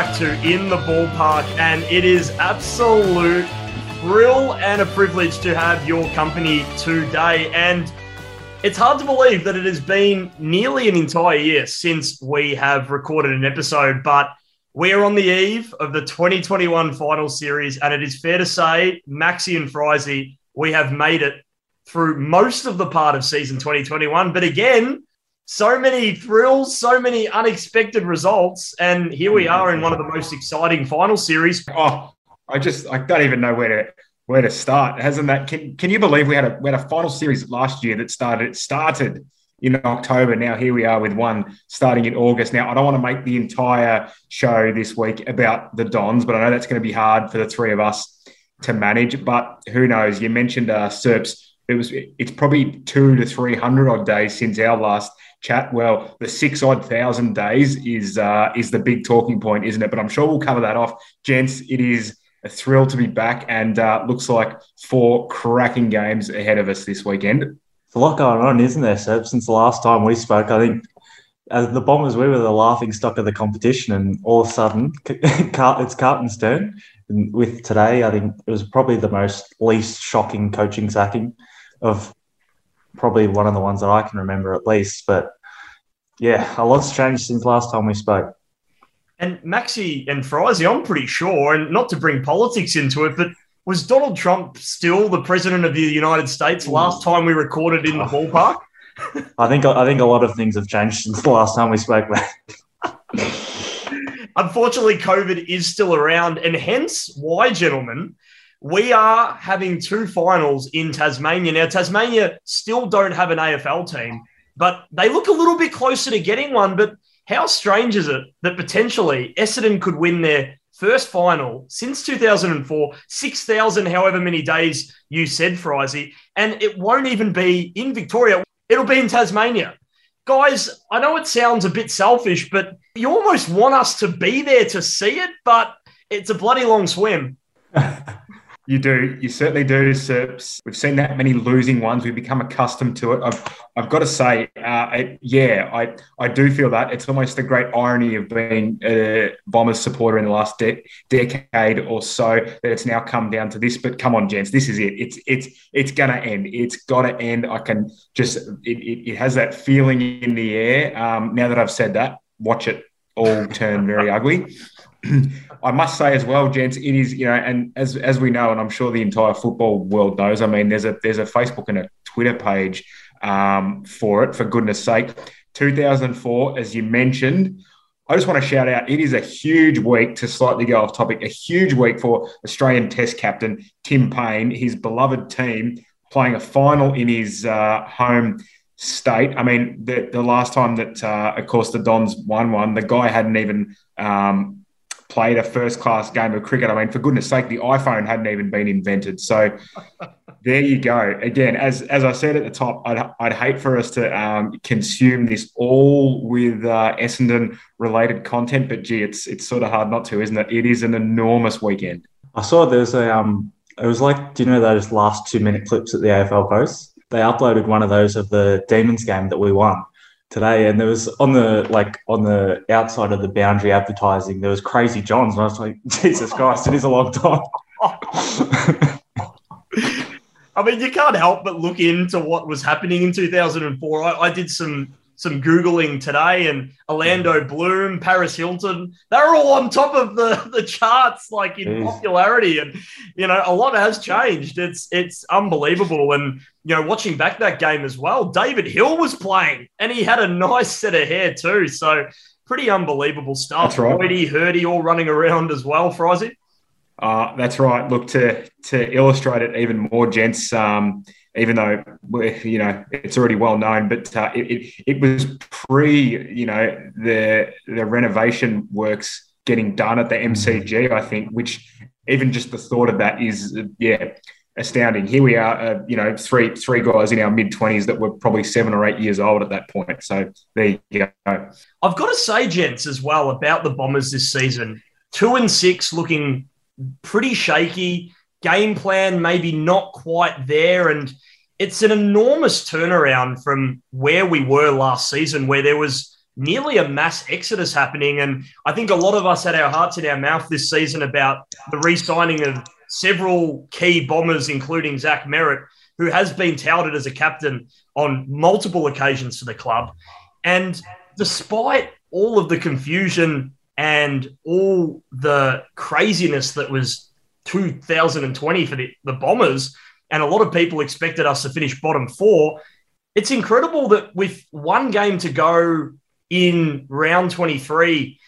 back to In the Ballpark, and it is absolute thrill and a privilege to have your company today. And it's hard to believe that it has been nearly an entire year since we have recorded an episode, but we are on the eve of the 2021 final series, and it is fair to say, Maxi and Frizy, we have made it through most of the part of season 2021. But again, so many thrills, so many unexpected results, and here we are in one of the most exciting final series. Oh, I just I don't even know where to where to start. Hasn't that? Can, can you believe we had a we had a final series last year that started it started in October. Now here we are with one starting in August. Now I don't want to make the entire show this week about the Dons, but I know that's going to be hard for the three of us to manage. But who knows? You mentioned uh, Serps. It was it's probably two to three hundred odd days since our last chat. Well, the six odd thousand days is uh, is the big talking point, isn't it? But I'm sure we'll cover that off, gents. It is a thrill to be back, and uh, looks like four cracking games ahead of us this weekend. There's a lot going on, isn't there, Seb? Since the last time we spoke, I think as the Bombers, we were the laughing stock of the competition, and all of a sudden, it's Carlton's turn. And with today, I think it was probably the most least shocking coaching sacking of probably one of the ones that I can remember at least. But yeah, a lot's changed since last time we spoke. And Maxi and Frizy, I'm pretty sure, and not to bring politics into it, but was Donald Trump still the president of the United States last time we recorded in the oh. ballpark? I think I think a lot of things have changed since the last time we spoke. Unfortunately, COVID is still around, and hence why, gentlemen, we are having two finals in Tasmania. Now, Tasmania still don't have an AFL team, but they look a little bit closer to getting one. But how strange is it that potentially Essendon could win their first final since 2004, 6,000, however many days you said, Frizy, and it won't even be in Victoria. It'll be in Tasmania. Guys, I know it sounds a bit selfish, but you almost want us to be there to see it, but it's a bloody long swim. You do. You certainly do, Serps. We've seen that many losing ones. We've become accustomed to it. I've, I've got to say, uh, yeah, I, I do feel that. It's almost the great irony of being a Bombers supporter in the last de- decade or so that it's now come down to this. But come on, gents, this is it. It's it's it's to end. It's got to end. I can just, it, it, it has that feeling in the air. Um, now that I've said that, watch it all turn very ugly. I must say as well, gents, it is you know, and as as we know, and I'm sure the entire football world knows. I mean, there's a there's a Facebook and a Twitter page um, for it. For goodness sake, 2004, as you mentioned. I just want to shout out, it is a huge week to slightly go off topic, a huge week for Australian Test captain Tim Paine, his beloved team playing a final in his uh, home state. I mean, the, the last time that, uh, of course, the Dons won one, the guy hadn't even um, played a first class game of cricket. I mean, for goodness sake, the iPhone hadn't even been invented. So there you go. Again, as as I said at the top, I'd, I'd hate for us to um, consume this all with uh, Essendon related content, but gee, it's it's sort of hard not to, isn't it? It is an enormous weekend. I saw there's a um, it was like, do you know those last two minute clips at the AFL post? They uploaded one of those of the Demons game that we won today, and there was on the like on the outside of the boundary advertising, there was Crazy Johns, and I was like, Jesus Christ, it is a long time. I mean, you can't help but look into what was happening in 2004. I, I did some some googling today, and Orlando Bloom, Paris Hilton, they're all on top of the the charts, like in Jeez. popularity, and you know a lot has changed. It's it's unbelievable, and you know watching back that game as well, David Hille was playing, and he had a nice set of hair too. So pretty unbelievable stuff. That's right. Brody, Hirdy, all running around as well, Frizy. Uh, that's right. Look to to illustrate it even more, gents. Um, even though you know it's already well known, but uh, it, it, it was pre you know the the renovation works getting done at the MCG. I think, which even just the thought of that is yeah astounding. Here we are, uh, you know, three three guys in our mid twenties that were probably seven or eight years old at that point. So there you go. I've got to say, gents, as well about the Bombers this season. Two and six, looking pretty shaky game plan maybe not quite there. And it's an enormous turnaround from where we were last season, where there was nearly a mass exodus happening. And I think a lot of us had our hearts in our mouth this season about the re signing of several key bombers, including Zach Merrett, who has been touted as a captain on multiple occasions for the club. And despite all of the confusion and all the craziness that was 2020 for the, the Bombers, and a lot of people expected us to finish bottom four. It's incredible that with one game to go in round 23,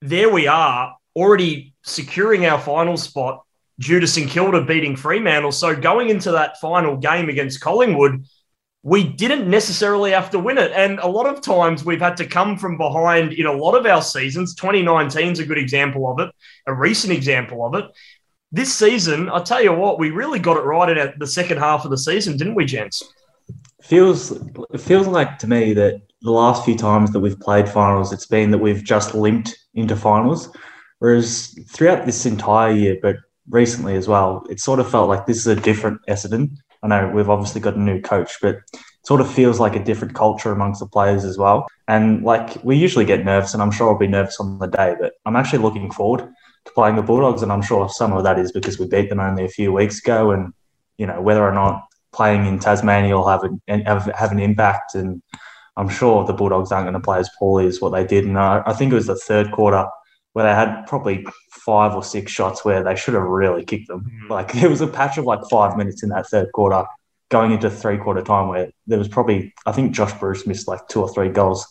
there we are already securing our final spot due to St Kilda beating Fremantle. So going into that final game against Collingwood, we didn't necessarily have to win it. And a lot of times we've had to come from behind in a lot of our seasons. 2019 is a good example of it, a recent example of it. This season, I tell you what, we really got it right in the second half of the season, didn't we, gents? Feels it feels like to me that the last few times that we've played finals, it's been that we've just limped into finals. Whereas throughout this entire year, but recently as well, it sort of felt like this is a different Essendon. I know we've obviously got a new coach, but it sort of feels like a different culture amongst the players as well. And like we usually get nervous, and I'm sure I'll be nervous on the day, but I'm actually looking forward playing the Bulldogs, and I'm sure some of that is because we beat them only a few weeks ago, and you know whether or not playing in Tasmania will have an have, have an impact, and I'm sure the Bulldogs aren't going to play as poorly as what they did. And I, I think it was the third quarter where they had probably five or six shots where they should have really kicked them. Mm-hmm. Like there was a patch of like five minutes in that third quarter going into three quarter time where there was probably I think Josh Bruce missed like two or three goals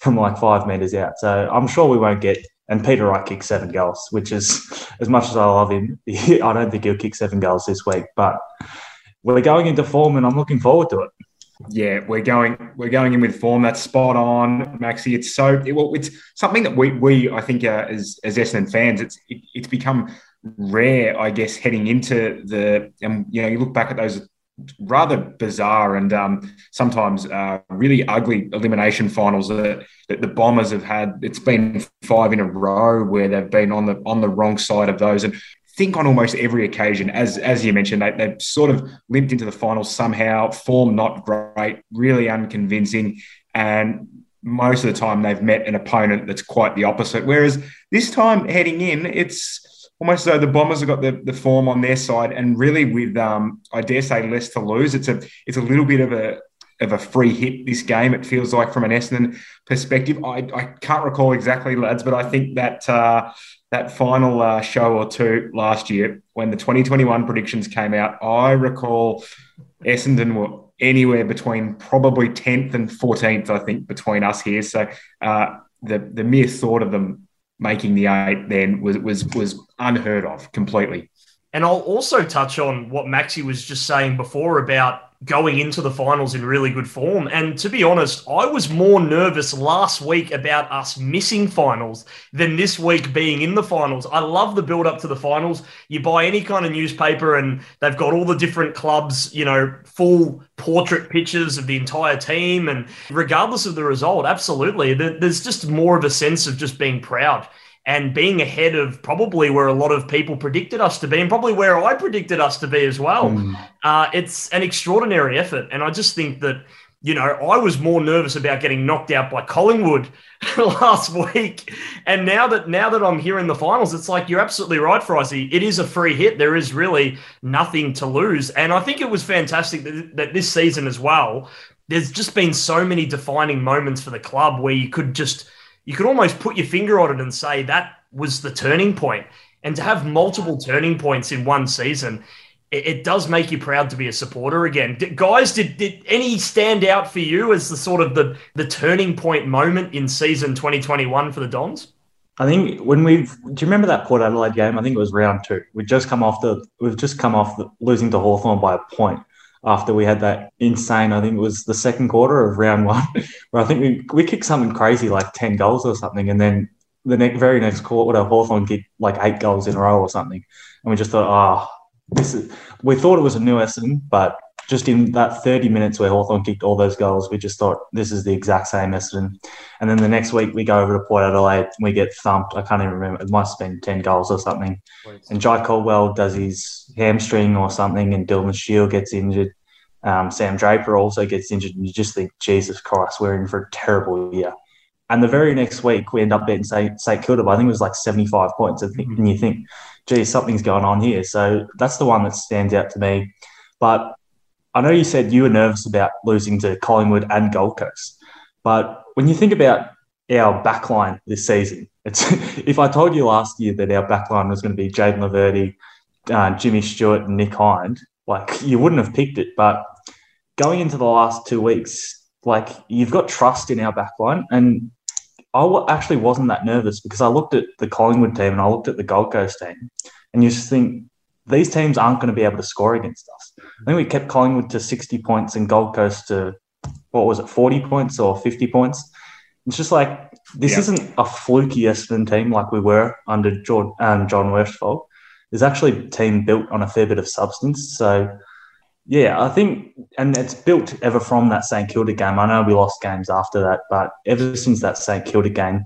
from like five meters out. So I'm sure we won't get and Peter Wright kicked seven goals, which is as much as I love him, I don't think he'll kick seven goals this week. But we're going into form, and I'm looking forward to it. Yeah, we're going we're going in with form. That's spot on, Maxi. It's so it, well, it's something that we we I think uh, as as Essendon fans, it's it, it's become rare, I guess, heading into the and you know you look back at those rather bizarre and um, sometimes uh, really ugly elimination finals that, that the Bombers have had. It's been five in a row where they've been on the on the wrong side of those, and think on almost every occasion, as as you mentioned, they, they've sort of limped into the finals somehow. Form not great, really unconvincing, and most of the time they've met an opponent that's quite the opposite. Whereas this time heading in, it's almost though the Bombers have got the, the form on their side, and really with um, I dare say less to lose. It's a it's a little bit of a of a free hit this game. It feels like from an Essendon perspective. I, I can't recall exactly, lads, but I think that uh, that final uh, show or two last year when the 2021 predictions came out, I recall Essendon were anywhere between probably 10th and 14th, I think, between us here. So uh, the the mere thought of them making the eight then was was was unheard of completely. And I'll also touch on what Maxi was just saying before about going into the finals in really good form. And to be honest, I was more nervous last week about us missing finals than this week being in the finals. I love the build up to the finals. You buy any kind of newspaper and they've got all the different clubs, you know, full portrait pictures of the entire team. And regardless of the result, absolutely, there's just more of a sense of just being proud and being ahead of probably where a lot of people predicted us to be, and probably where I predicted us to be as well. Mm. Uh, it's an extraordinary effort, and I just think that you know I was more nervous about getting knocked out by Collingwood last week, and now that now that I'm here in the finals, it's like you're absolutely right, Frizy. It is a free hit. There is really nothing to lose, and I think it was fantastic that, that this season as well. There's just been so many defining moments for the club where you could just you could almost put your finger on it and say that was the turning point. And to have multiple turning points in one season, it, it does make you proud to be a supporter again. Did, guys, did, did any stand out for you as the sort of the, the turning point moment in season 2021 for the Dons? I think when we've do you remember that Port Adelaide game? I think it was round two. We just come off the we've just come off the, losing to Hawthorn by a point after we had that insane, I think it was the second quarter of round one, where I think we, we kicked something crazy like 10 goals or something. And then the next, very next quarter, Hawthorn kicked like eight goals in a row or something. And we just thought, oh, this is, we thought it was a new Essendon, but just in that 30 minutes where Hawthorn kicked all those goals, we just thought this is the exact same Essendon. And then the next week we go over to Port Adelaide and we get thumped. I can't even remember. It must have been 10 goals or something. And Jye Caldwell does his hamstring or something and Dylan Shiel gets injured. Um, Sam Draper also gets injured, and you just think, Jesus Christ, we're in for a terrible year. And the very next week, we end up beating St. Kilda, but I think it was like 75 points. Mm-hmm. And you think, gee, something's going on here. So that's the one that stands out to me. But I know you said you were nervous about losing to Collingwood and Gold Coast. But when you think about our backline this season, it's if I told you last year that our backline was going to be Jayden Laverde, uh, Jimmy Stewart, and Nick Hind, like you wouldn't have picked it. But going into the last two weeks, like you've got trust in our backline, and I actually wasn't that nervous because I looked at the Collingwood team and I looked at the Gold Coast team, and you just think these teams aren't going to be able to score against us. I think we kept Collingwood to 60 points and Gold Coast to what was it, 40 points or 50 points. It's just like this yeah. isn't a fluky Essendon team like we were under John, um, John Worsfold. There's actually a team built on a fair bit of substance. So yeah, I think, and it's built ever from that St Kilda game. I know we lost games after that, but ever since that St Kilda game,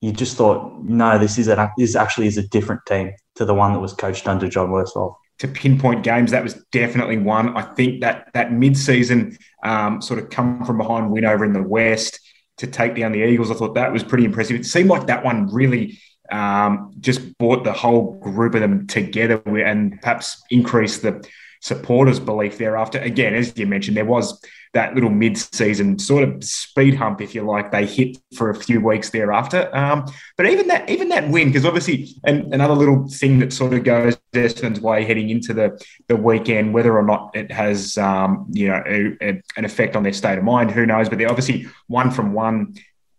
you just thought, no, this is a, this actually is a different team to the one that was coached under John Worsfold. To pinpoint games, that was definitely one. I think that that mid-season um, sort of come from behind win over in the West to take down the Eagles, I thought that was pretty impressive. It seemed like that one really um, just brought the whole group of them together and perhaps increased the supporters' belief thereafter. Again, as you mentioned, there was that little mid-season sort of speed hump, if you like, they hit for a few weeks thereafter. Um, but even that, even that win, because obviously, and another little thing that sort of goes Essendon's way heading into the the weekend, whether or not it has, um, you know, a, a, an effect on their state of mind, who knows? But they're obviously one from one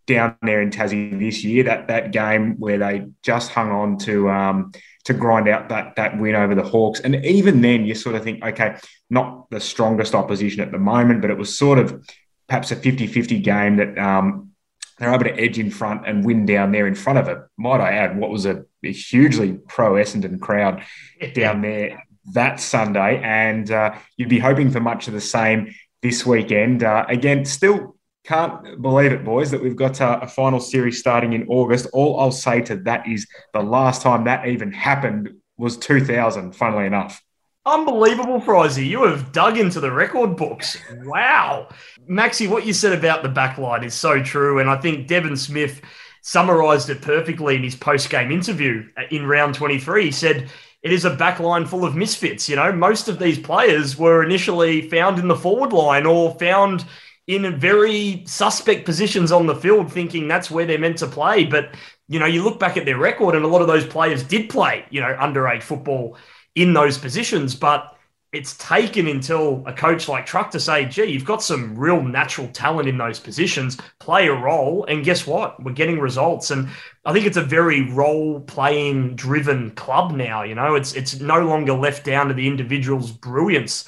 down there in Tassie this year. That that game where they just hung on to. Um, to grind out that that win over the Hawks. And even then, you sort of think, okay, not the strongest opposition at the moment, but it was sort of perhaps a 50 50 game that um, they're able to edge in front and win down there in front of it. Might I add, what was a, a hugely pro Essendon crowd down there that Sunday. And uh, you'd be hoping for much of the same this weekend. Uh, again, still can't believe it, boys, that we've got a, a, final series starting in August. All I'll say to that is the last time that even happened was 2000, funnily enough. Unbelievable, Frizy. You have dug into the record books. Wow. Maxi, what you said about the backline is so true. And I think Devon Smith summarized it perfectly in his post game interview in round 23. He said, it is a backline full of misfits. You know, most of these players were initially found in the forward line or found in very suspect positions on the field, thinking that's where they're meant to play. But, you know, you look back at their record, and a lot of those players did play, you know, underage football in those positions. But it's taken until a coach like Truck to say, gee, you've got some real natural talent in those positions, play a role. And guess what? We're getting results. And I think it's a very role playing driven club now. You know, it's it's no longer left down to the individual's brilliance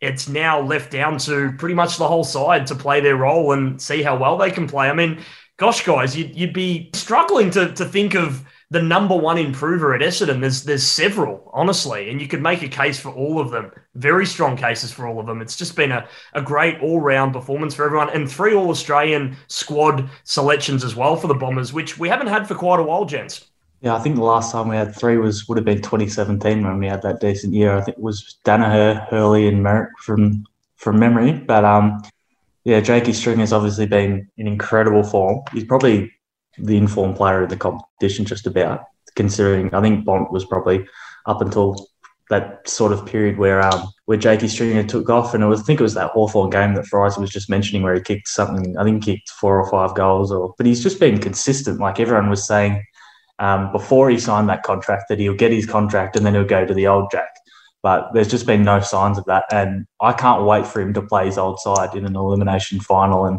it's now left down to pretty much the whole side to play their role and see how well they can play. I mean, gosh, guys, you'd, you'd be struggling to, to think of the number one improver at Essendon. There's there's several, honestly, and you could make a case for all of them. Very strong cases for all of them. It's just been a, a great all round performance for everyone, and three All Australian squad selections as well for the Bombers, which we haven't had for quite a while, gents. Yeah, I think the last time we had three was would have been 2017 when we had that decent year. I think it was Daniher, Hurley, and Merrick from from memory. But um, yeah, Jakey String has obviously been in incredible form. He's probably the informed player of the competition, just about. Considering, I think Bont was probably up until that sort of period where um, where Jakey Stringer took off, and was, I think it was that Hawthorn game that Fries was just mentioning where he kicked something. I think kicked four or five goals, or but he's just been consistent. Like everyone was saying um, before he signed that contract that he'll get his contract and then he'll go to the old Jack. But there's just been no signs of that. And I can't wait for him to play his old side in an elimination final. And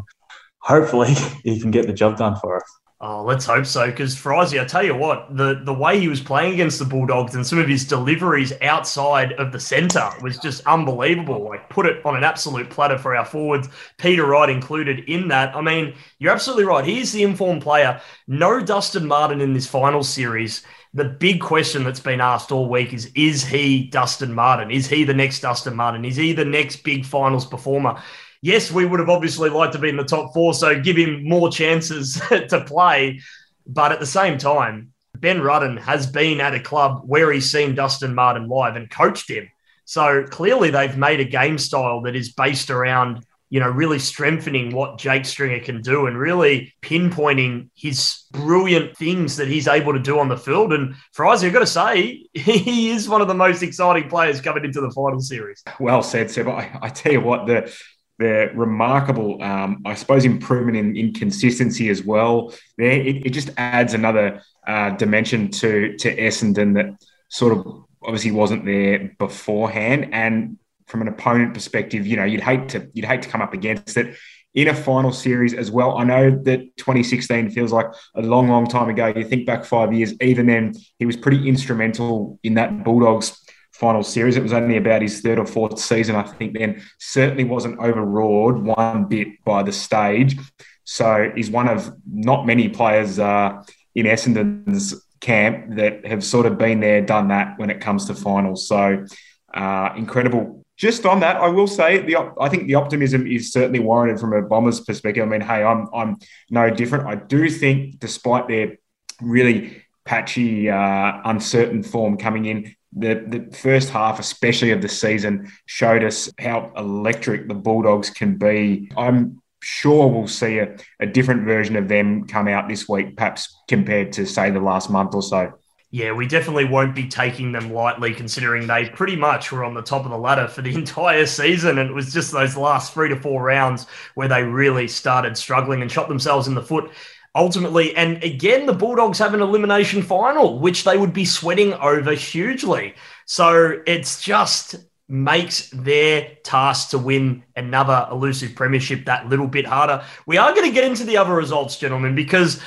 hopefully he can get the job done for us. Oh, let's hope so. Because Frizy, I tell you what, the the way he was playing against the Bulldogs and some of his deliveries outside of the centre was just unbelievable. Like put it on an absolute platter for our forwards, Peter Wright included in that. I mean, you're absolutely right. He's the informed player. No Dustin Martin in this final series. The big question that's been asked all week is: Is he Dustin Martin? Is he the next Dustin Martin? Is he the next big finals performer? Yes, we would have obviously liked to be in the top four, so give him more chances to play. But at the same time, Ben Rutten has been at a club where he's seen Dustin Martin live and coached him. So clearly, they've made a game style that is based around you know, really strengthening what Jake Stringer can do and really pinpointing his brilliant things that he's able to do on the field. And Isaac, I've got to say, he is one of the most exciting players coming into the final series. Well said, Seb. I, I tell you what, the the remarkable, um, I suppose, improvement in, in consistency as well. There, it, it just adds another uh, dimension to to Essendon that sort of obviously wasn't there beforehand. And from an opponent perspective, you know, you'd hate to you'd hate to come up against it in a final series as well. I know that 2016 feels like a long, long time ago. You think back five years, even then, he was pretty instrumental in that Bulldogs final series. It was only about his third or fourth season, I think, then certainly wasn't overawed one bit by the stage. So he's one of not many players uh, in Essendon's camp that have sort of been there, done that when it comes to finals. So uh, incredible. Just on that, I will say the I think the optimism is certainly warranted from a Bombers perspective. I mean, hey, I'm I'm no different. I do think, despite their really patchy, uh, uncertain form coming in, the, the first half, especially of the season, showed us how electric the Bulldogs can be. I'm sure we'll see a, a different version of them come out this week, perhaps compared to, say, the last month or so. Yeah, we definitely won't be taking them lightly, considering they pretty much were on the top of the ladder for the entire season. And it was just those last three to four rounds where they really started struggling and shot themselves in the foot ultimately. And again, the Bulldogs have an elimination final, which they would be sweating over hugely. So it's just makes their task to win another elusive premiership that little bit harder. We are going to get into the other results, gentlemen, because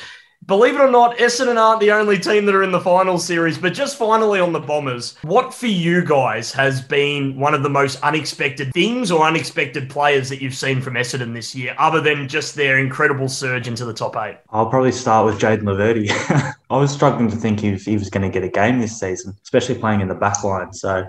Believe it or not, Essendon aren't the only team that are in the final series, but just finally on the Bombers, what for you guys has been one of the most unexpected things or unexpected players that you've seen from Essendon this year, other than just their incredible surge into the top eight? I'll probably start with Jayden Laverde. I was struggling to think if he was going to get a game this season, especially playing in the back line. So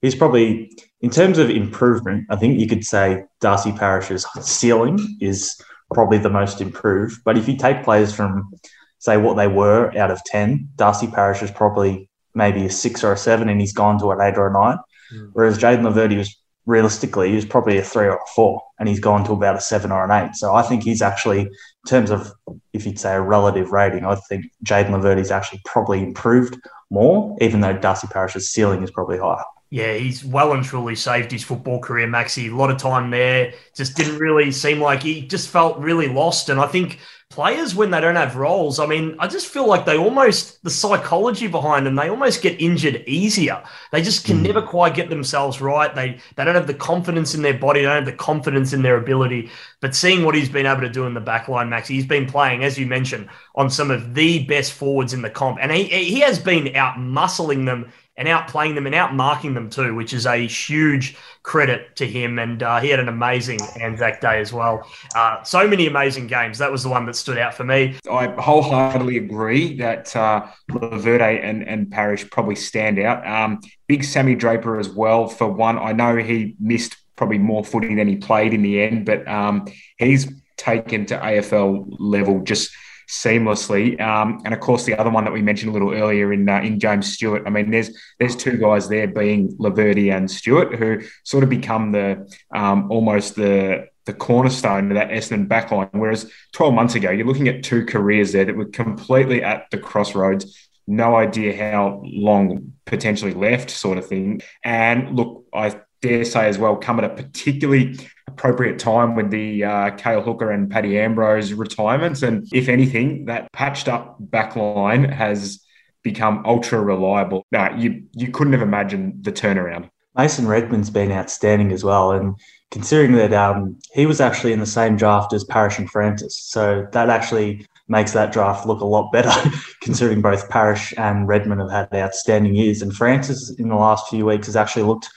he's probably, in terms of improvement, I think you could say Darcy Parish's ceiling is probably the most improved. But if you take players from, say, what they were out of 10, Darcy Parish is probably maybe a six or a seven, and he's gone to an eight or a nine. Mm. Whereas Jayden Laverde was realistically, he was probably a three or a four, and he's gone to about a seven or an eight. So I think he's actually, in terms of if you'd say a relative rating, I think Jayden Laverde's actually probably improved more, even though Darcy Parish's ceiling is probably higher. Yeah, he's well and truly saved his football career, Maxi. A lot of time there, just didn't really seem like he just felt really lost. And I think players, when they don't have roles, I mean, I just feel like they almost, the psychology behind them, they almost get injured easier. They just can mm. never quite get themselves right. They, they don't have the confidence in their body, they don't have the confidence in their ability. But seeing what he's been able to do in the back line, Maxi, he's been playing, as you mentioned, on some of the best forwards in the comp. And he, he has been out muscling them and outplaying them and outmarking them too, which is a huge credit to him. And uh, he had an amazing Anzac Day as well. Uh, so many amazing games. That was the one that stood out for me. I wholeheartedly agree that uh, Laverde and, and Parish probably stand out. Um, big Sammy Draper as well. For one, I know he missed probably more footing than he played in the end, but um, he's taken to AFL level just – seamlessly. Um, and of course, the other one that we mentioned a little earlier in uh, in James Stewart. I mean, there's there's two guys there, being Laverde and Stewart, who sort of become the um, almost the the cornerstone of that Essendon backline. Whereas 12 months ago, you're looking at two careers there that were completely at the crossroads. No idea how long potentially left, sort of thing. And look, I dare say as well, come at a particularly appropriate time with the uh, Cale Hooker and Paddy Ambrose retirements. And if anything, that patched up back line has become ultra reliable. Now, you, you couldn't have imagined the turnaround. Mason Redman's been outstanding as well. And considering that um, he was actually in the same draft as Parish and Francis. So that actually makes that draft look a lot better, considering both Parish and Redman have had outstanding years. And Francis in the last few weeks has actually looked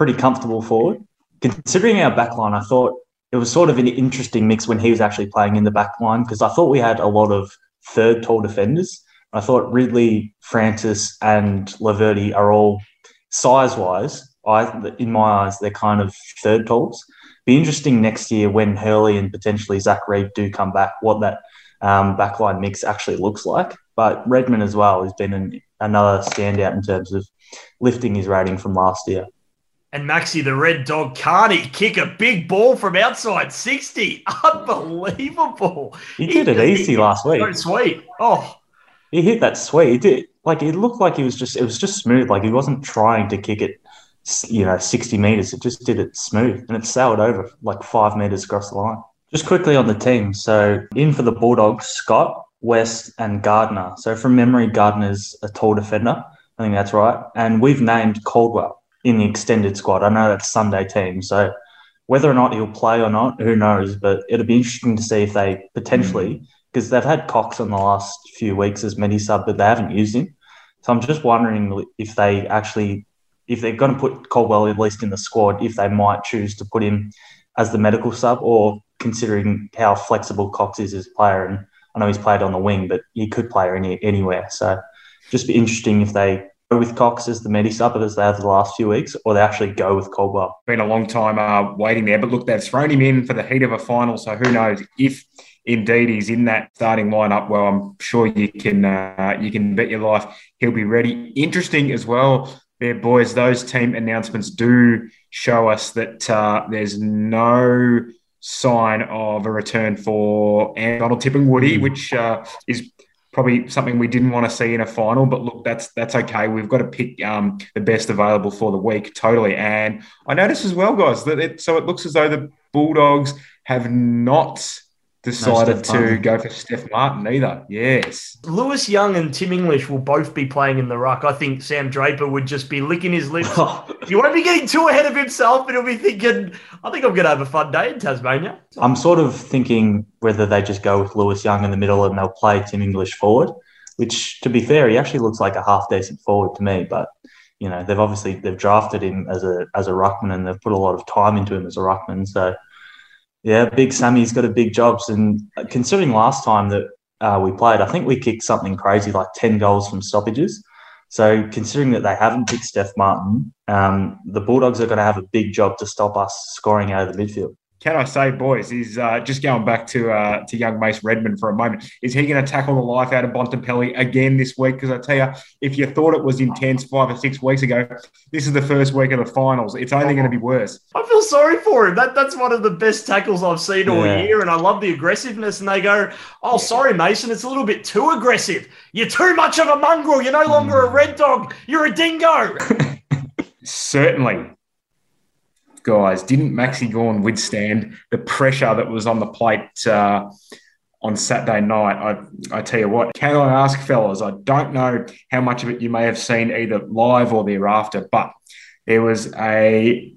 pretty comfortable forward considering our backline, I thought it was sort of an interesting mix when he was actually playing in the backline because I thought we had a lot of third tall defenders. I thought Ridley, Francis, and Laverde are all size wise. I, in my eyes, they're kind of third talls. Be interesting next year when Hurley and potentially Zach Reid do come back, what that um, backline mix actually looks like. But Redman as well has been an, another standout in terms of lifting his rating from last year. And Maxi, the red dog, he kick a big ball from outside 60? Unbelievable. He did it easy last week. So sweet. Oh, He hit that sweet. He did like it looked like he was just it was just smooth. Like he wasn't trying to kick it, you know, sixty meters. It just did it smooth and it sailed over like five meters across the line. Just quickly on the team. So in for the Bulldogs, Scott, West, and Gardner. So from memory, Gardner's a tall defender. I think that's right. And we've named Caldwell in the extended squad. I know that's Sunday team. So whether or not he'll play or not, who knows? But it'll be interesting to see if they potentially, mm. because they've had Cox in the last few weeks as mini sub, but they haven't used him. So I'm just wondering if they actually, if they're going to put Caldwell at least in the squad, if they might choose to put him as the medical sub, or considering how flexible Cox is as a player. And I know he's played on the wing, but he could play any, anywhere. So just be interesting if they with Cox as the medi sub as they have the last few weeks, or they actually go with Caldwell. Been a long time uh, waiting there, but look, they've thrown him in for the heat of a final. So who knows if indeed he's in that starting lineup? Well, I'm sure you can uh, you can bet your life he'll be ready. Interesting as well, there, boys. Those team announcements do show us that uh, there's no sign of a return for Donald Tipping Woody, Mm. which uh, is probably something we didn't want to see in a final. But look, that's that's okay. We've got to pick um, the best available for the week, totally. And I noticed as well, guys, that it, so it looks as though the Bulldogs have not decided Steph to Martin. go for Steph Martin either. Yes. Lewis Young and Tim English will both be playing in the ruck. I think Sam Draper would just be licking his lips. he won't be getting too ahead of himself, but he'll be thinking, I think I'm going to have a fun day in Tasmania. I'm sort of thinking whether they just go with Lewis Young in the middle and they'll play Tim English forward, which, to be fair, he actually looks like a half decent forward to me. But you know, they've obviously they've drafted him as a as a ruckman and they've put a lot of time into him as a ruckman. So yeah, Big Sammy's got a big jobs. And considering last time that uh, we played, I think we kicked something crazy like ten goals from stoppages. So considering that they haven't picked Steph Martin, um, the Bulldogs are going to have a big job to stop us scoring out of the midfield. Can I say, boys, is uh, just going back to uh, to young Mace Redman for a moment. Is he going to tackle the life out of Bontempelli again this week? Because I tell you, if you thought it was intense five or six weeks ago, this is the first week of the finals. It's only going to be worse. I feel sorry for him. That that's one of the best tackles I've seen all Yeah. year, and I love the aggressiveness. And they go, "Oh, sorry, Mason, it's a little bit too aggressive. You're too much of a mongrel. You're no longer a red dog. You're a dingo." Certainly, guys, didn't Maxi Gawn withstand the pressure that was on the plate uh, on Saturday night? I, I tell you what, can I ask, fellas? I don't know how much of it you may have seen either live or thereafter, but there was a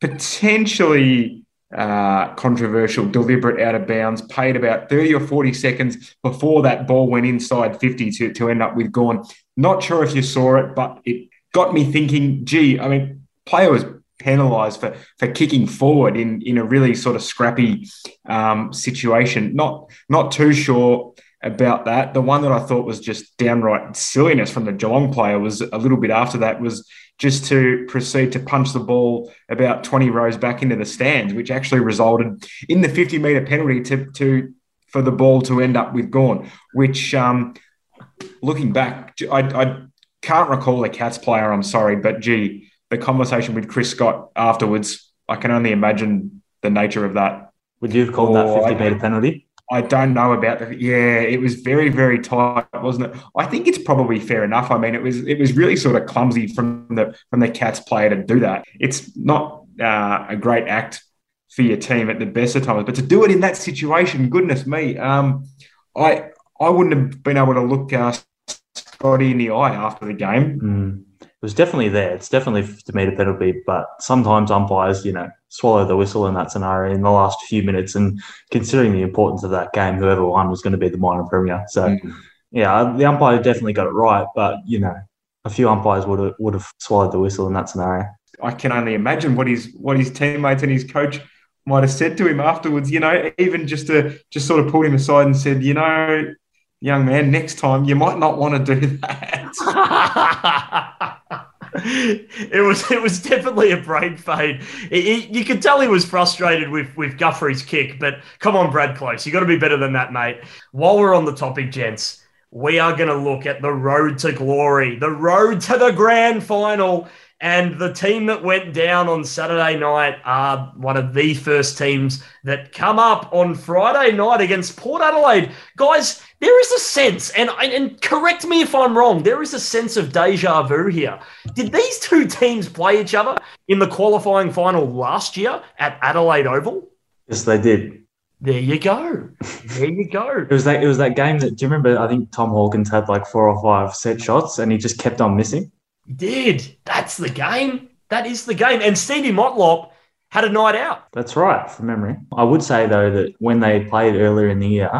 potentially uh, controversial, deliberate out of bounds, paid about 30 or 40 seconds before that ball went inside 50 to, to end up with Gawn. Not sure if you saw it, but it got me thinking, gee, I mean, player was penalised for for kicking forward in in a really sort of scrappy um, situation. Not not too sure about that. The one that I thought was just downright silliness from the Geelong player was a little bit after that was just to proceed to punch the ball about 20 rows back into the stands, which actually resulted in the 50 metre penalty to, to for the ball to end up with Gawn, which um, looking back, I, I can't recall the Cats player, I'm sorry, but gee, the conversation with Chris Scott afterwards, I can only imagine the nature of that. Would you have called Oh, that 50 metre penalty? I don't know about the yeah, it was very, very tight, wasn't it? I think it's probably fair enough. I mean, it was it was really sort of clumsy from the from the Cats player to do that. It's not uh, a great act for your team at the best of times, but to do it in that situation, goodness me, um, I I wouldn't have been able to look uh, Scotty in the eye after the game. Mm. It was definitely there. It's definitely 50 metre penalty, but sometimes umpires, you know, swallow the whistle in that scenario in the last few minutes. And considering the importance of that game, whoever won was going to be the minor premier. So, Mm. yeah, the umpire definitely got it right, but, you know, a few umpires would have, would have swallowed the whistle in that scenario. I can only imagine what his what his teammates and his coach might have said to him afterwards. You know, even just to just sort of pulled him aside and said, you know, young man, next time you might not want to do that. it was it was definitely a brain fade. It- it- you could tell he was frustrated with with Guthrie's kick, but come on, Brad Close, you got to be better than that, mate. While we're on the topic, gents, we are going to look at the road to glory, the road to the grand final. And the team that went down on Saturday night are one of the first teams that come up on Friday night against Port Adelaide. Guys, there is a sense, and, and correct me if I'm wrong, there is a sense of deja vu here. Did these two teams play each other in the qualifying final last year at Adelaide Oval? Yes, they did. There you go. There you go. It was that it was that game that do you remember? I think Tom Hawkins had like four or five set shots and he just kept on missing. He did. That's the game. That is the game. And Stevie Motlop had a night out. That's right, from memory. I would say though that when they played earlier in the year,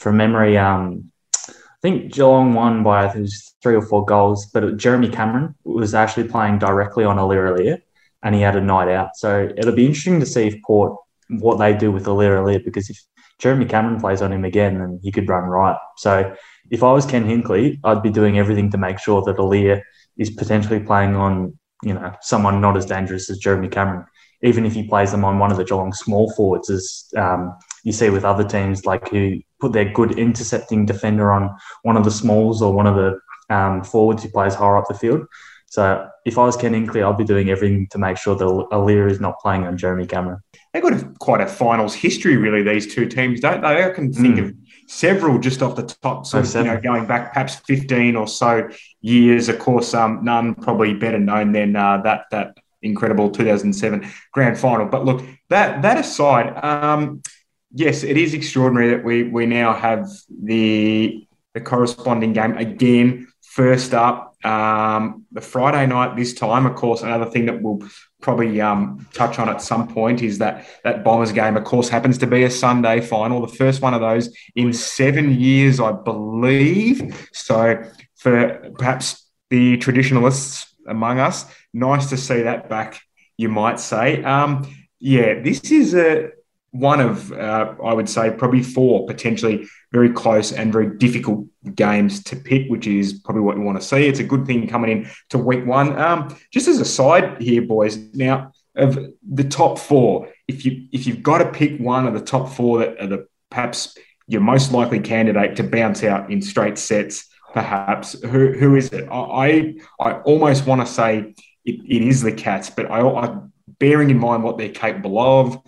from memory, um, I think Geelong won by was three or four goals, but Jeremy Cameron was actually playing directly on Aliir and he had a night out. So it'll be interesting to see if Port what they do with Aliir because if Jeremy Cameron plays on him again, then he could run right. So if I was Ken Hinkley, I'd be doing everything to make sure that Aliir is potentially playing on, you know, someone not as dangerous as Jeremy Cameron, even if he plays them on one of the Geelong small forwards, as um, you see with other teams, like who put their good intercepting defender on one of the smalls or one of the um, forwards who plays higher up the field. So if I was Ken Hinkley, I'd be doing everything to make sure that Aliir is not playing on Jeremy Cameron. They've got a, quite a finals history, really, these two teams, don't they? I can think mm. of several just off the top, so, you know, going back perhaps 15 or so years. Of course, um, none probably better known than uh, that that incredible 2007 grand final. But look, that that aside, um, yes, it is extraordinary that we we now have the the corresponding game again. First up, um, the Friday night this time, of course, another thing that we'll probably um, touch on at some point is that that Bombers game, of course, happens to be a Sunday final, the first one of those in seven years, I believe. So for perhaps the traditionalists among us, nice to see that back, you might say. Um, yeah, this is a one of, uh, I would say, probably four potentially very close and very difficult games to pick, which is probably what you want to see. It's a good thing coming in to week one. Um, just as a side here, boys. Now, of the top four, if you if you've got to pick one of the top four that are the perhaps your most likely candidate to bounce out in straight sets, perhaps who who is it? I I almost want to say it, it is the Cats, but I, I bearing in mind what they're capable of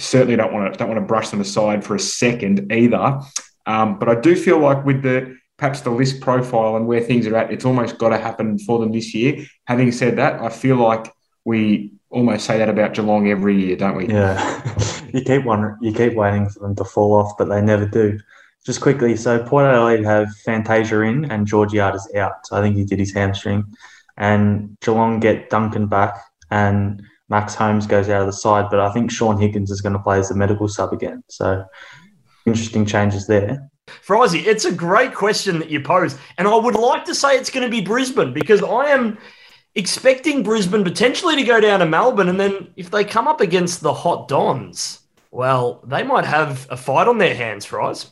certainly don't want to don't want to brush them aside for a second either. Um, but I do feel like with the perhaps the list profile and where things are at, it's almost got to happen for them this year. Having said that, I feel like we almost say that about Geelong every year, don't we? Yeah, you keep wondering, you keep waiting for them to fall off, but they never do. Just quickly, so Port Adelaide have Fantasia in and Georgiades out. So I think he did his hamstring, and Geelong get Duncan back and Max Holmes goes out of the side, but I think Shaun Higgins is going to play as the medical sub again. So interesting changes there. Frizy, it's a great question that you pose. And I would like to say it's going to be Brisbane because I am expecting Brisbane potentially to go down to Melbourne. And then if they come up against the Hot Dons, well, they might have a fight on their hands, Fries.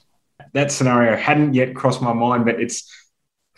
That scenario hadn't yet crossed my mind, but it's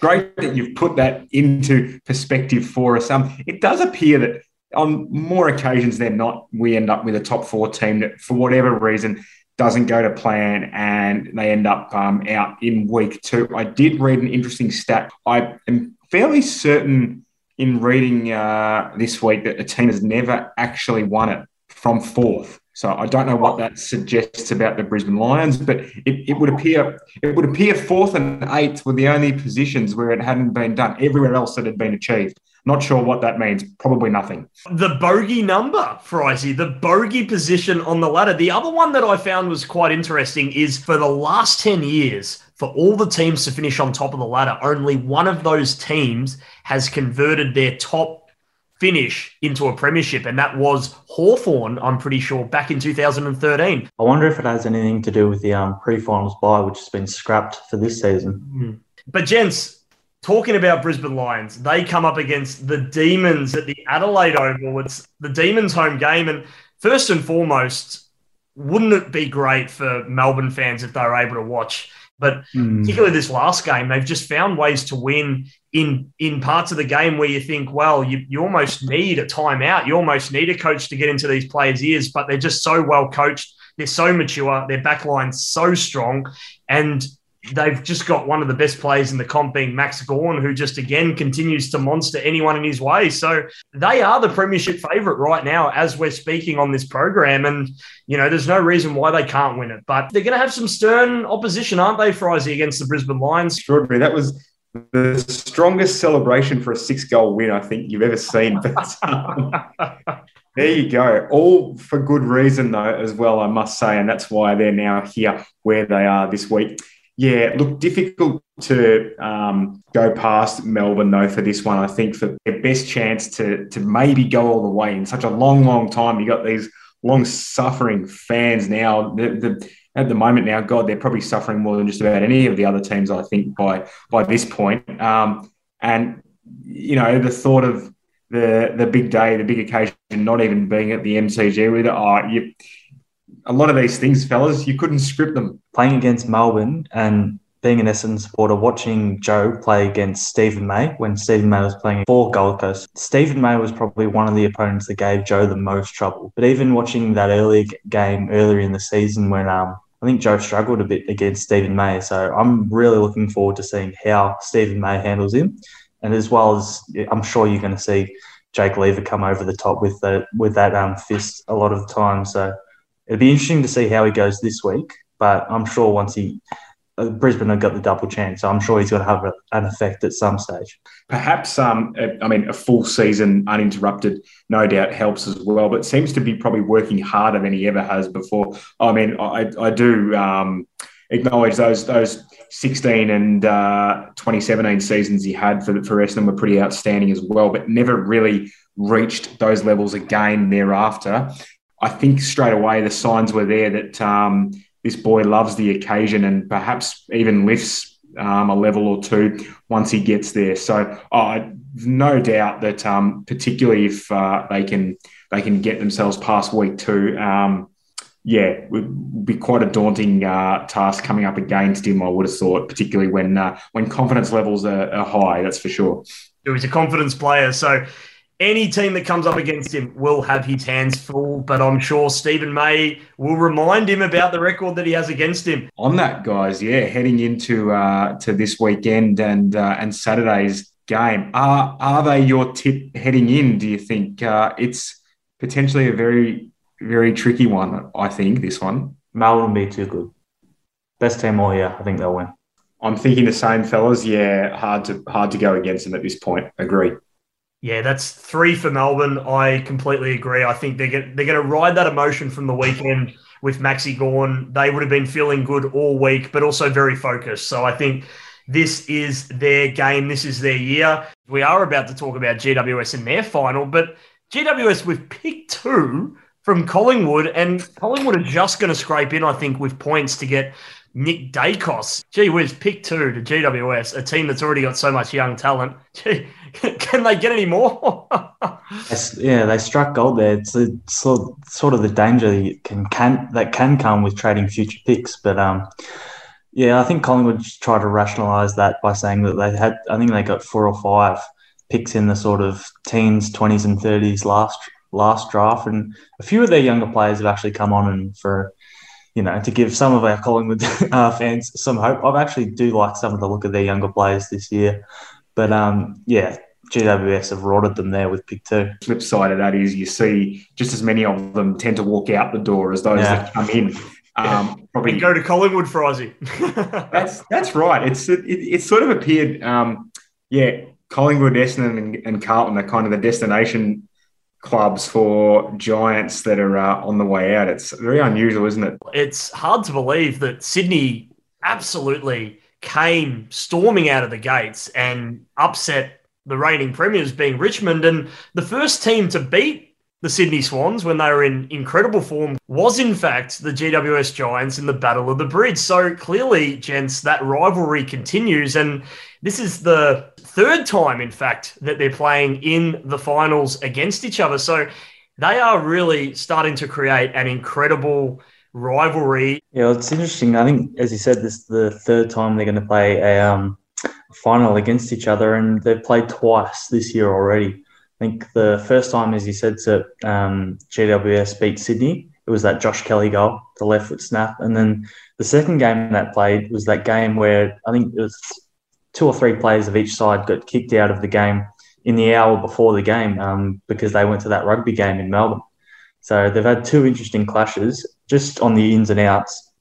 great that you've put that into perspective for us. Um, it does appear that on more occasions than not, we end up with a top four team that, for whatever reason, doesn't go to plan and they end up um, out in week two. I did read an interesting stat. I am fairly certain in reading uh, this week that a team has never actually won it from fourth. So I don't know what that suggests about the Brisbane Lions, but it, it would appear it would appear fourth and eighth were the only positions where it hadn't been done. Everywhere else it had been achieved. Not sure what that means. Probably nothing. The bogey number, Frizy, the bogey position on the ladder. The other one that I found was quite interesting is for the last 10 years, for all the teams to finish on top of the ladder, only one of those teams has converted their top finish into a premiership, and that was Hawthorn. I'm pretty sure, back in 2013. I wonder if it has anything to do with the um, pre finals bye, which has been scrapped for this season. Mm. But, gents, talking about Brisbane Lions, they come up against the Demons at the Adelaide Oval. It's the Demons' home game. And first and foremost, wouldn't it be great for Melbourne fans if they were able to watch? But mm. particularly this last game, they've just found ways to win in in parts of the game where you think, well, you, you almost need a timeout. You almost need a coach to get into these players' ears, but they're just so well coached. They're so mature. Their backline's so strong. And they've just got one of the best players in the comp being Max Gawn, who just again continues to monster anyone in his way. So they are the premiership favourite right now as we're speaking on this program. And, you know, there's no reason why they can't win it. But they're going to have some stern opposition, aren't they, Frizy, against the Brisbane Lions? Extraordinary. That was the strongest celebration for a six goal win I think you've ever seen. But, um, there you go. All for good reason, though, as well, I must say. And that's why they're now here where they are this week. Yeah, look, difficult to um, go past Melbourne though for this one. I think for their best chance to to maybe go all the way in such a long, long time. You got these long suffering fans now. The, the, at the moment now, God, they're probably suffering more than just about any of the other teams. I think by by this point. Um, and you know, the thought of the the big day, the big occasion, not even being at the MCG with it. Oh, you a lot of these things, fellas, you couldn't script them. Playing against Melbourne and being an Essendon supporter, watching Joe play against Steven May when Steven May was playing for Gold Coast. Steven May was probably one of the opponents that gave Joe the most trouble. But even watching that early game earlier in the season when um, I think Joe struggled a bit against Steven May. So I'm really looking forward to seeing how Steven May handles him. And as well as I'm sure you're going to see Jake Lever come over the top with the with that um, fist a lot of the time. So it'd be interesting to see how he goes this week. But I'm sure once he uh, Brisbane have got the double chance, so I'm sure he's going to have a, an effect at some stage. Perhaps, um, I mean, a full season uninterrupted, no doubt helps as well. But seems to be probably working harder than he ever has before. I mean, I, I do um, acknowledge those those 16 and uh, 2017 seasons he had for for Essendon were pretty outstanding as well, but never really reached those levels again thereafter. I think straight away the signs were there that um, this boy loves the occasion and perhaps even lifts um, a level or two once he gets there. So uh, no doubt that um, particularly if uh, they can they can get themselves past week two, um, yeah, would be quite a daunting uh, task coming up against him. I would have thought, particularly when uh, when confidence levels are, are high. That's for sure. He's a confidence player, so any team that comes up against him will have his hands full, but I'm sure Steven May will remind him about the record that he has against him. On that, guys, yeah, heading into uh, to this weekend and uh, and Saturday's game, are are they your tip heading in? Do you think uh, it's potentially a very very tricky one? I think this one. Melbourne will be too good. Best team all year. I think they'll win. I'm thinking the same, fellas. Yeah, hard to hard to go against them at this point. Agree. Yeah, that's three for Melbourne. I completely agree. I think they're get, they're going to ride that emotion from the weekend with Maxi Gawn. They would have been feeling good all week, but also very focused. So I think this is their game. This is their year. We are about to talk about GWS in their final, but GWS with pick two from Collingwood, and Collingwood are just going to scrape in, I think, with points to get Nick Daicos. Gee whiz, pick two to GWS, a team that's already got so much young talent. Gee, can they get any more? yeah, they struck gold there. It's, a, sort sort of the danger that can, can that can come with trading future picks. But um, yeah, I think Collingwood tried to rationalise that by saying that they had. I think they got four or five picks in the sort of teens, twenties, and thirties last last draft, and a few of their younger players have actually come on and for you know, to give some of our Collingwood uh, fans some hope. I actually do like some of the look of their younger players this year. But um, yeah, GWS have rotted them there with pick two. Flip side of that is you see just as many of them tend to walk out the door as those yeah. that come in. Um, probably and go to Collingwood for Aussie. that's that's right. It's it, it sort of appeared, um, yeah. Collingwood, Essendon, and, and, Carlton are kind of the destination clubs for giants that are uh, on the way out. It's very unusual, isn't it? It's hard to believe that Sydney absolutely came storming out of the gates and upset the reigning premiers, being Richmond. And the first team to beat the Sydney Swans when they were in incredible form was, in fact, the GWS Giants in the Battle of the Bridge. So clearly, gents, that rivalry continues. And this is the third time, in fact, that they're playing in the finals against each other. So they are really starting to create an incredible rivalry. Yeah, it's interesting. I think, as you said, this is the third time they're going to play a um, final against each other, and they've played twice this year already. I think the first time, as you said, to um, GWS beat Sydney. It was that Josh Kelly goal, the left foot snap. And then the second game that played was that game where I think it was two or three players of each side got kicked out of the game in the hour before the game um, because they went to that rugby game in Melbourne. So they've had two interesting clashes just on the ins and outs.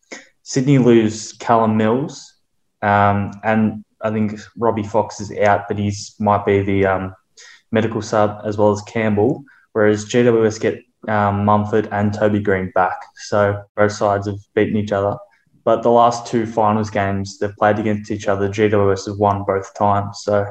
Sydney lose Callum Mills, um, and I think Robbie Fox is out, but he's might be the um, medical sub as well as Campbell. Whereas GWS get um, Mumford and Toby Greene back. So both sides have beaten each other. But the last two finals games they've played against each other, GWS have won both times. So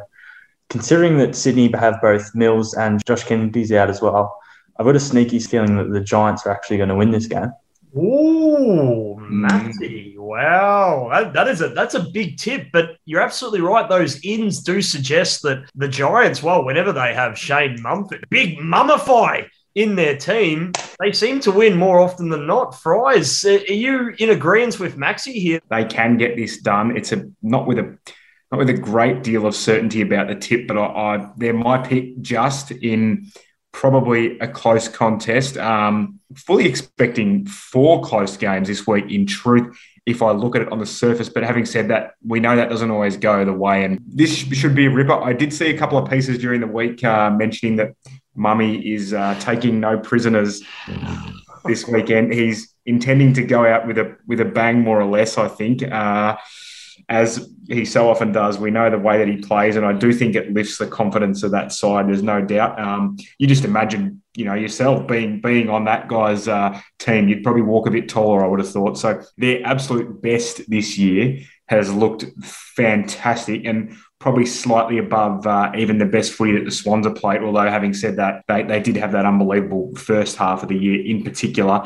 considering that Sydney have both Mills and Josh Kennedy's out as well, I've got a sneaky feeling that the Giants are actually going to win this game. Ooh, Matty. Wow. That, is a that's a big tip, but you're absolutely right. Those ins do suggest that the Giants, well, whenever they have Shane Mumford, big mummify in their team, they seem to win more often than not. Fries, are you in agreement with Maxi here? They can get this done. It's a not with a not with a great deal of certainty about the tip, but I, I they're my pick just in probably a close contest. Um, fully expecting four close games this week. In truth, if I look at it on the surface, but having said that, we know that doesn't always go the way, and this should be a ripper. I did see a couple of pieces during the week uh, mentioning that Mummy is uh, taking no prisoners this weekend. He's intending to go out with a with a bang, more or less. I think. Uh, as he so often does. We know the way that he plays, and I do think it lifts the confidence of that side. There's no doubt. Um, you just imagine, you know, yourself being being on that guy's uh, team. You'd probably walk a bit taller, I would have thought. So their absolute best this year has looked fantastic, and probably slightly above uh, even the best footy that the Swans have played. Although, having said that, they, they did have that unbelievable first half of the year in particular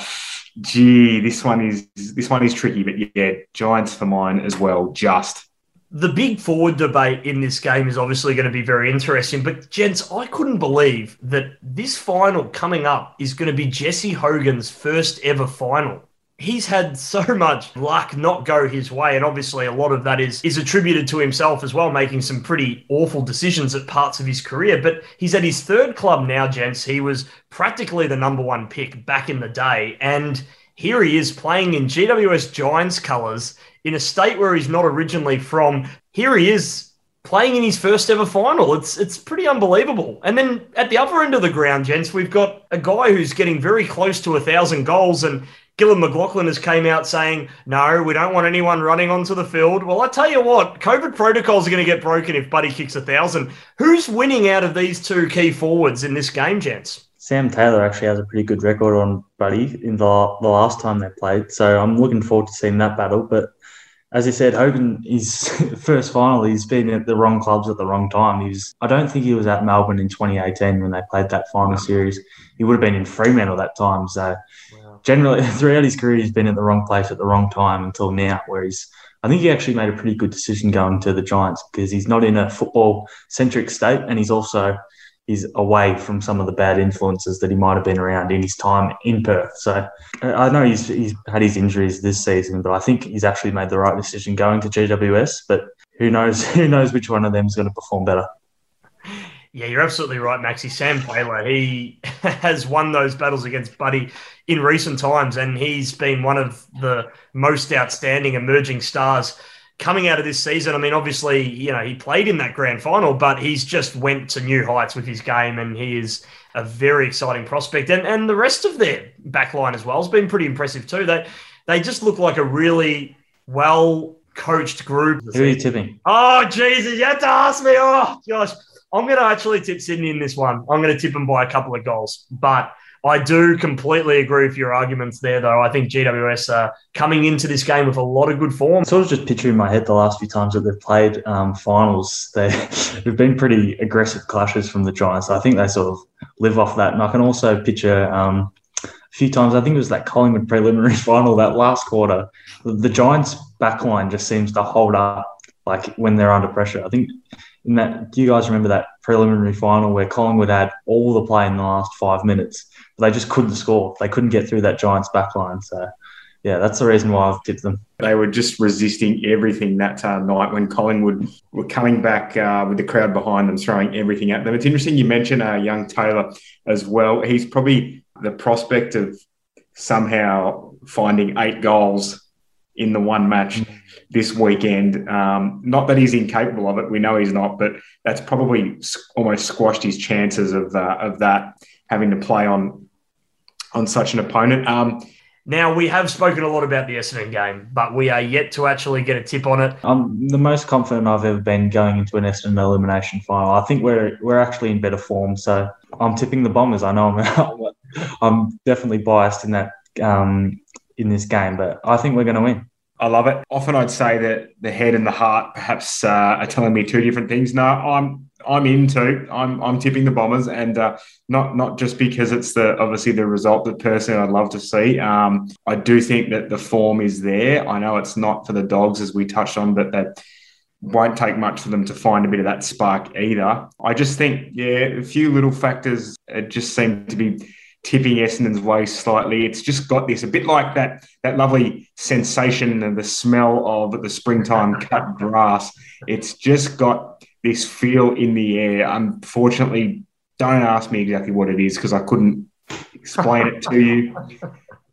gee, this one is this one is tricky, but yeah, Giants for mine as well. Just the big forward debate in this game is obviously going to be very interesting. But gents, I couldn't believe that this final coming up is going to be Jesse Hogan's first ever final he's had so much luck not go his way and obviously a lot of that is is attributed to himself as well making some pretty awful decisions at parts of his career but he's at his third club now gents he was practically the number one pick back in the day and here he is playing in GWS Giants colours in a state where he's not originally from here he is playing in his first ever final. It's it's pretty unbelievable. And then at the other end of the ground, gents, we've got a guy who's getting very close to a thousand goals, and Gillon McLachlan has came out saying, no, we don't want anyone running onto the field. Well, I tell you what, COVID protocols are going to get broken if Buddy kicks a thousand. Who's winning out of these two key forwards in this game, gents? Sam Taylor actually has a pretty good record on Buddy in the, the last time they played. So I'm looking forward to seeing that battle. But as I said, Hogan, his first final, he's been at the wrong clubs at the wrong time. He was, I don't think he was at Melbourne in 2018 when they played that final series. He would have been in Fremantle that time. So generally throughout his career, he's been at the wrong place at the wrong time until now, where he's. I think he actually made a pretty good decision going to the Giants because he's not in a football centric state, and he's also he's away from some of the bad influences that he might have been around in his time in Perth. So I know he's he's had his injuries this season, but I think he's actually made the right decision going to GWS. But who knows? Who knows which one of them is going to perform better? Yeah, you're absolutely right, Maxi. Sam Taylor, he has won those battles against Buddy in recent times, and he's been one of the most outstanding emerging stars coming out of this season. I mean, obviously, you know, he played in that grand final, but he's just went to new heights with his game, and he is a very exciting prospect. And and the rest of their backline as well has been pretty impressive too. They they just look like a really well coached group. Who are you tipping? Oh Jesus, you have to ask me. Oh gosh. I'm going to actually tip Sydney in this one. I'm going to tip them by a couple of goals. But I do completely agree with your arguments there, though. I think GWS are coming into this game with a lot of good form. Sort of just picturing in my head the last few times that they've played um, finals, they, have been pretty aggressive clashes from the Giants. I think they sort of live off that. And I can also picture um, a few times, I think it was that Collingwood preliminary final, that last quarter, the, the Giants' backline just seems to hold up like when they're under pressure. I think in that, do you guys remember that preliminary final where Collingwood had all the play in the last five minutes, but they just couldn't score. They couldn't get through that Giants backline. So, yeah, that's the reason why I've tipped them. They were just resisting everything that uh, night when Collingwood were coming back uh, with the crowd behind them, throwing everything at them. It's interesting you mentioned uh, young Taylor as well. He's probably the prospect of somehow finding eight goals in the one match this weekend. Um, not that he's incapable of it, we know he's not, but that's probably almost squashed his chances of uh, of that having to play on on such an opponent. Um, now, we have spoken a lot about the Essendon game, but we are yet to actually get a tip on it. I'm the most confident I've ever been going into an Essendon elimination final. I think we're we're actually in better form, so I'm tipping the Bombers. I know I'm I'm definitely biased in that um, in this game, but I think we're going to win. I love it. Often I'd say that the head and the heart perhaps uh, are telling me two different things. No, I'm I'm into. I'm I'm tipping the Bombers, and uh, not not just because it's the obviously the result that personally I'd love to see. Um, I do think that the form is there. I know it's not for the Dogs as we touched on, but that won't take much for them to find a bit of that spark either. I just think, yeah, a few little factors just seem to be tipping Essendon's way slightly. It's just got this a bit like that that lovely sensation and the smell of the springtime cut grass. It's just got this feel in the air. Unfortunately, don't ask me exactly what it is because I couldn't explain it to you.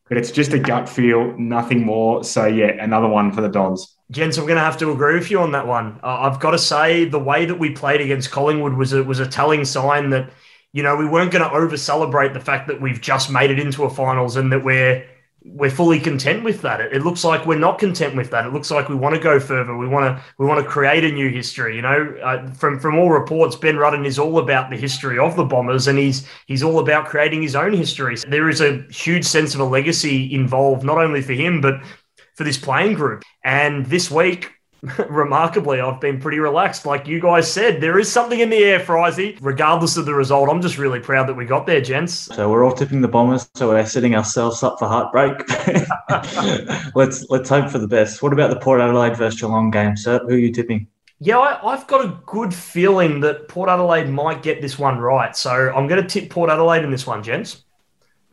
But it's just a gut feel, nothing more. So yeah, another one for the Dons. Gents, I'm going to have to agree with you on that one. Uh, I've got to say the way that we played against Collingwood was a, was a telling sign that you know, we weren't going to over celebrate the fact that we've just made it into a finals and that we're we're fully content with that. It, it, looks like we're not content with that. It looks like we want to go further. We want to we want to create a new history. You know, uh, from from all reports, Ben Rutten is all about the history of the Bombers, and he's he's all about creating his own history. So there is a huge sense of a legacy involved, not only for him but for this playing group. And this week, remarkably, I've been pretty relaxed. Like you guys said, there is something in the air, Frizy. Regardless of the result, I'm just really proud that we got there, gents. So we're all tipping the Bombers, so we're setting ourselves up for heartbreak. let's let's hope for the best. What about the Port Adelaide versus Geelong game, sir? Who are you tipping? Yeah, I, have got a good feeling that Port Adelaide might get this one right. So I'm going to tip Port Adelaide in this one, gents.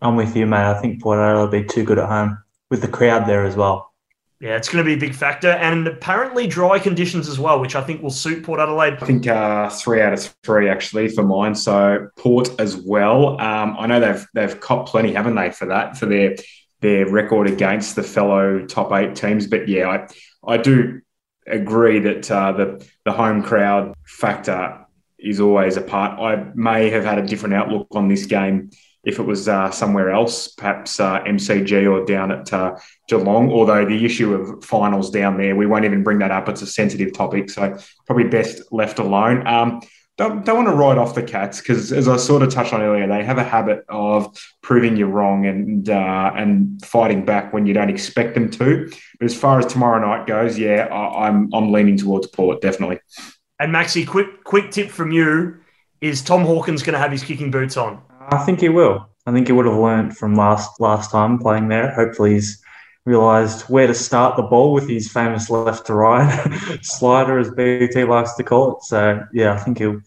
I'm with you, mate. I think Port Adelaide will be too good at home with the crowd there as well. Yeah, it's going to be a big factor, and apparently dry conditions as well, which I think will suit Port Adelaide. I think uh, three out of three actually for mine. So Port as well. Um, I know they've they've copped plenty, haven't they, for that for their their record against the fellow top eight teams. But yeah, I I do agree that uh, the the home crowd factor is always a part. I may have had a different outlook on this game if it was uh, somewhere else, perhaps uh, MCG or down at uh, Geelong. Although the issue of finals down there, we won't even bring that up. It's a sensitive topic, so probably best left alone. Um, don't, don't want to write off the Cats because, as I sort of touched on earlier, they have a habit of proving you wrong and uh, and fighting back when you don't expect them to. But as far as tomorrow night goes, yeah, I, I'm I'm leaning towards Port definitely. And Maxi, quick quick tip from you: Is Tom Hawkins going to have his kicking boots on? I think he will. I think he would have learned from last last time playing there. Hopefully, he's realised where to start the ball with his famous left to right slider, as BT likes to call it. So yeah, I think he'll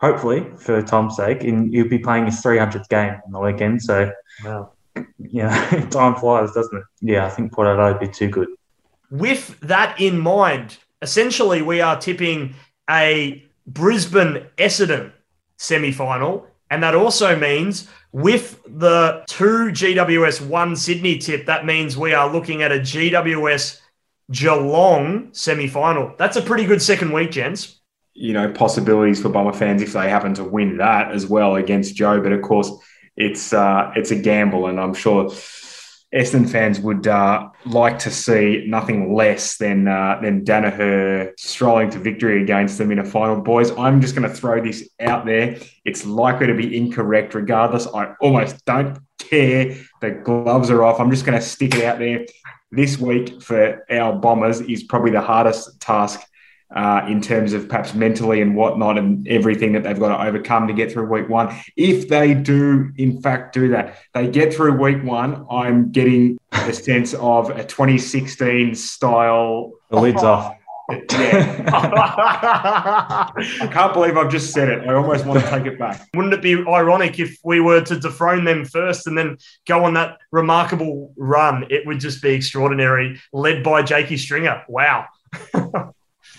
hopefully, for Tom's sake, in, he'll be playing his 300th game on the weekend. So wow. yeah, time flies, doesn't it? Yeah, I think Port Adelaide would be too good. With that in mind, essentially, we are tipping a Brisbane Essendon semi final and that also means with the two GWS one Sydney tip, that means we are looking at a GWS Geelong semi final. That's a pretty good second week, gents. You know, possibilities for Bomber fans if they happen to win that as well against Joe. But of course, it's uh, it's a gamble, and I'm sure Essendon fans would uh, like to see nothing less than uh, than Daniher strolling to victory against them in a final. Boys, I'm just going to throw this out there. It's likely to be incorrect regardless. I almost don't care. The gloves are off. I'm just going to stick it out there. This week for our Bombers is probably the hardest task uh, in terms of perhaps mentally and whatnot and everything that they've got to overcome to get through week one. If they do, in fact, do that, they get through week one, I'm getting the sense of a 2016 style. The lid's oh, off. Yeah. I can't believe I've just said it. I almost want to take it back. Wouldn't it be ironic if we were to dethrone them first and then go on that remarkable run? It would just be extraordinary, led by Jakey Stringer. Wow.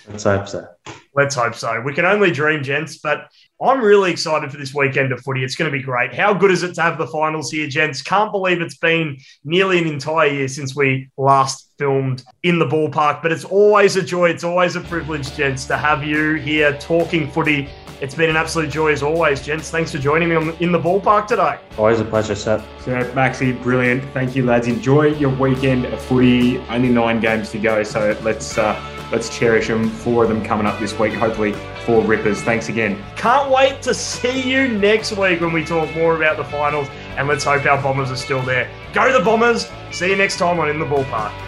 Let's hope so. Let's hope so. We can only dream, gents. But I'm really excited for this weekend of footy. It's going to be great. How good is it to have the finals here, gents? Can't believe it's been nearly an entire year since we last filmed in the ballpark, but it's always a joy. It's always a privilege, gents, to have you here talking footy. It's been an absolute joy as always, gents. Thanks for joining me on in the ballpark today. Always a pleasure, Seb. So, Maxi, brilliant. Thank you, lads. Enjoy your weekend of footy. Only nine games to go, so let's uh, let's cherish them. Four of them coming up this week. Hopefully, four rippers. Thanks again. Can't wait to see you next week when we talk more about the finals. And let's hope our Bombers are still there. Go the Bombers. See you next time on In the Ballpark.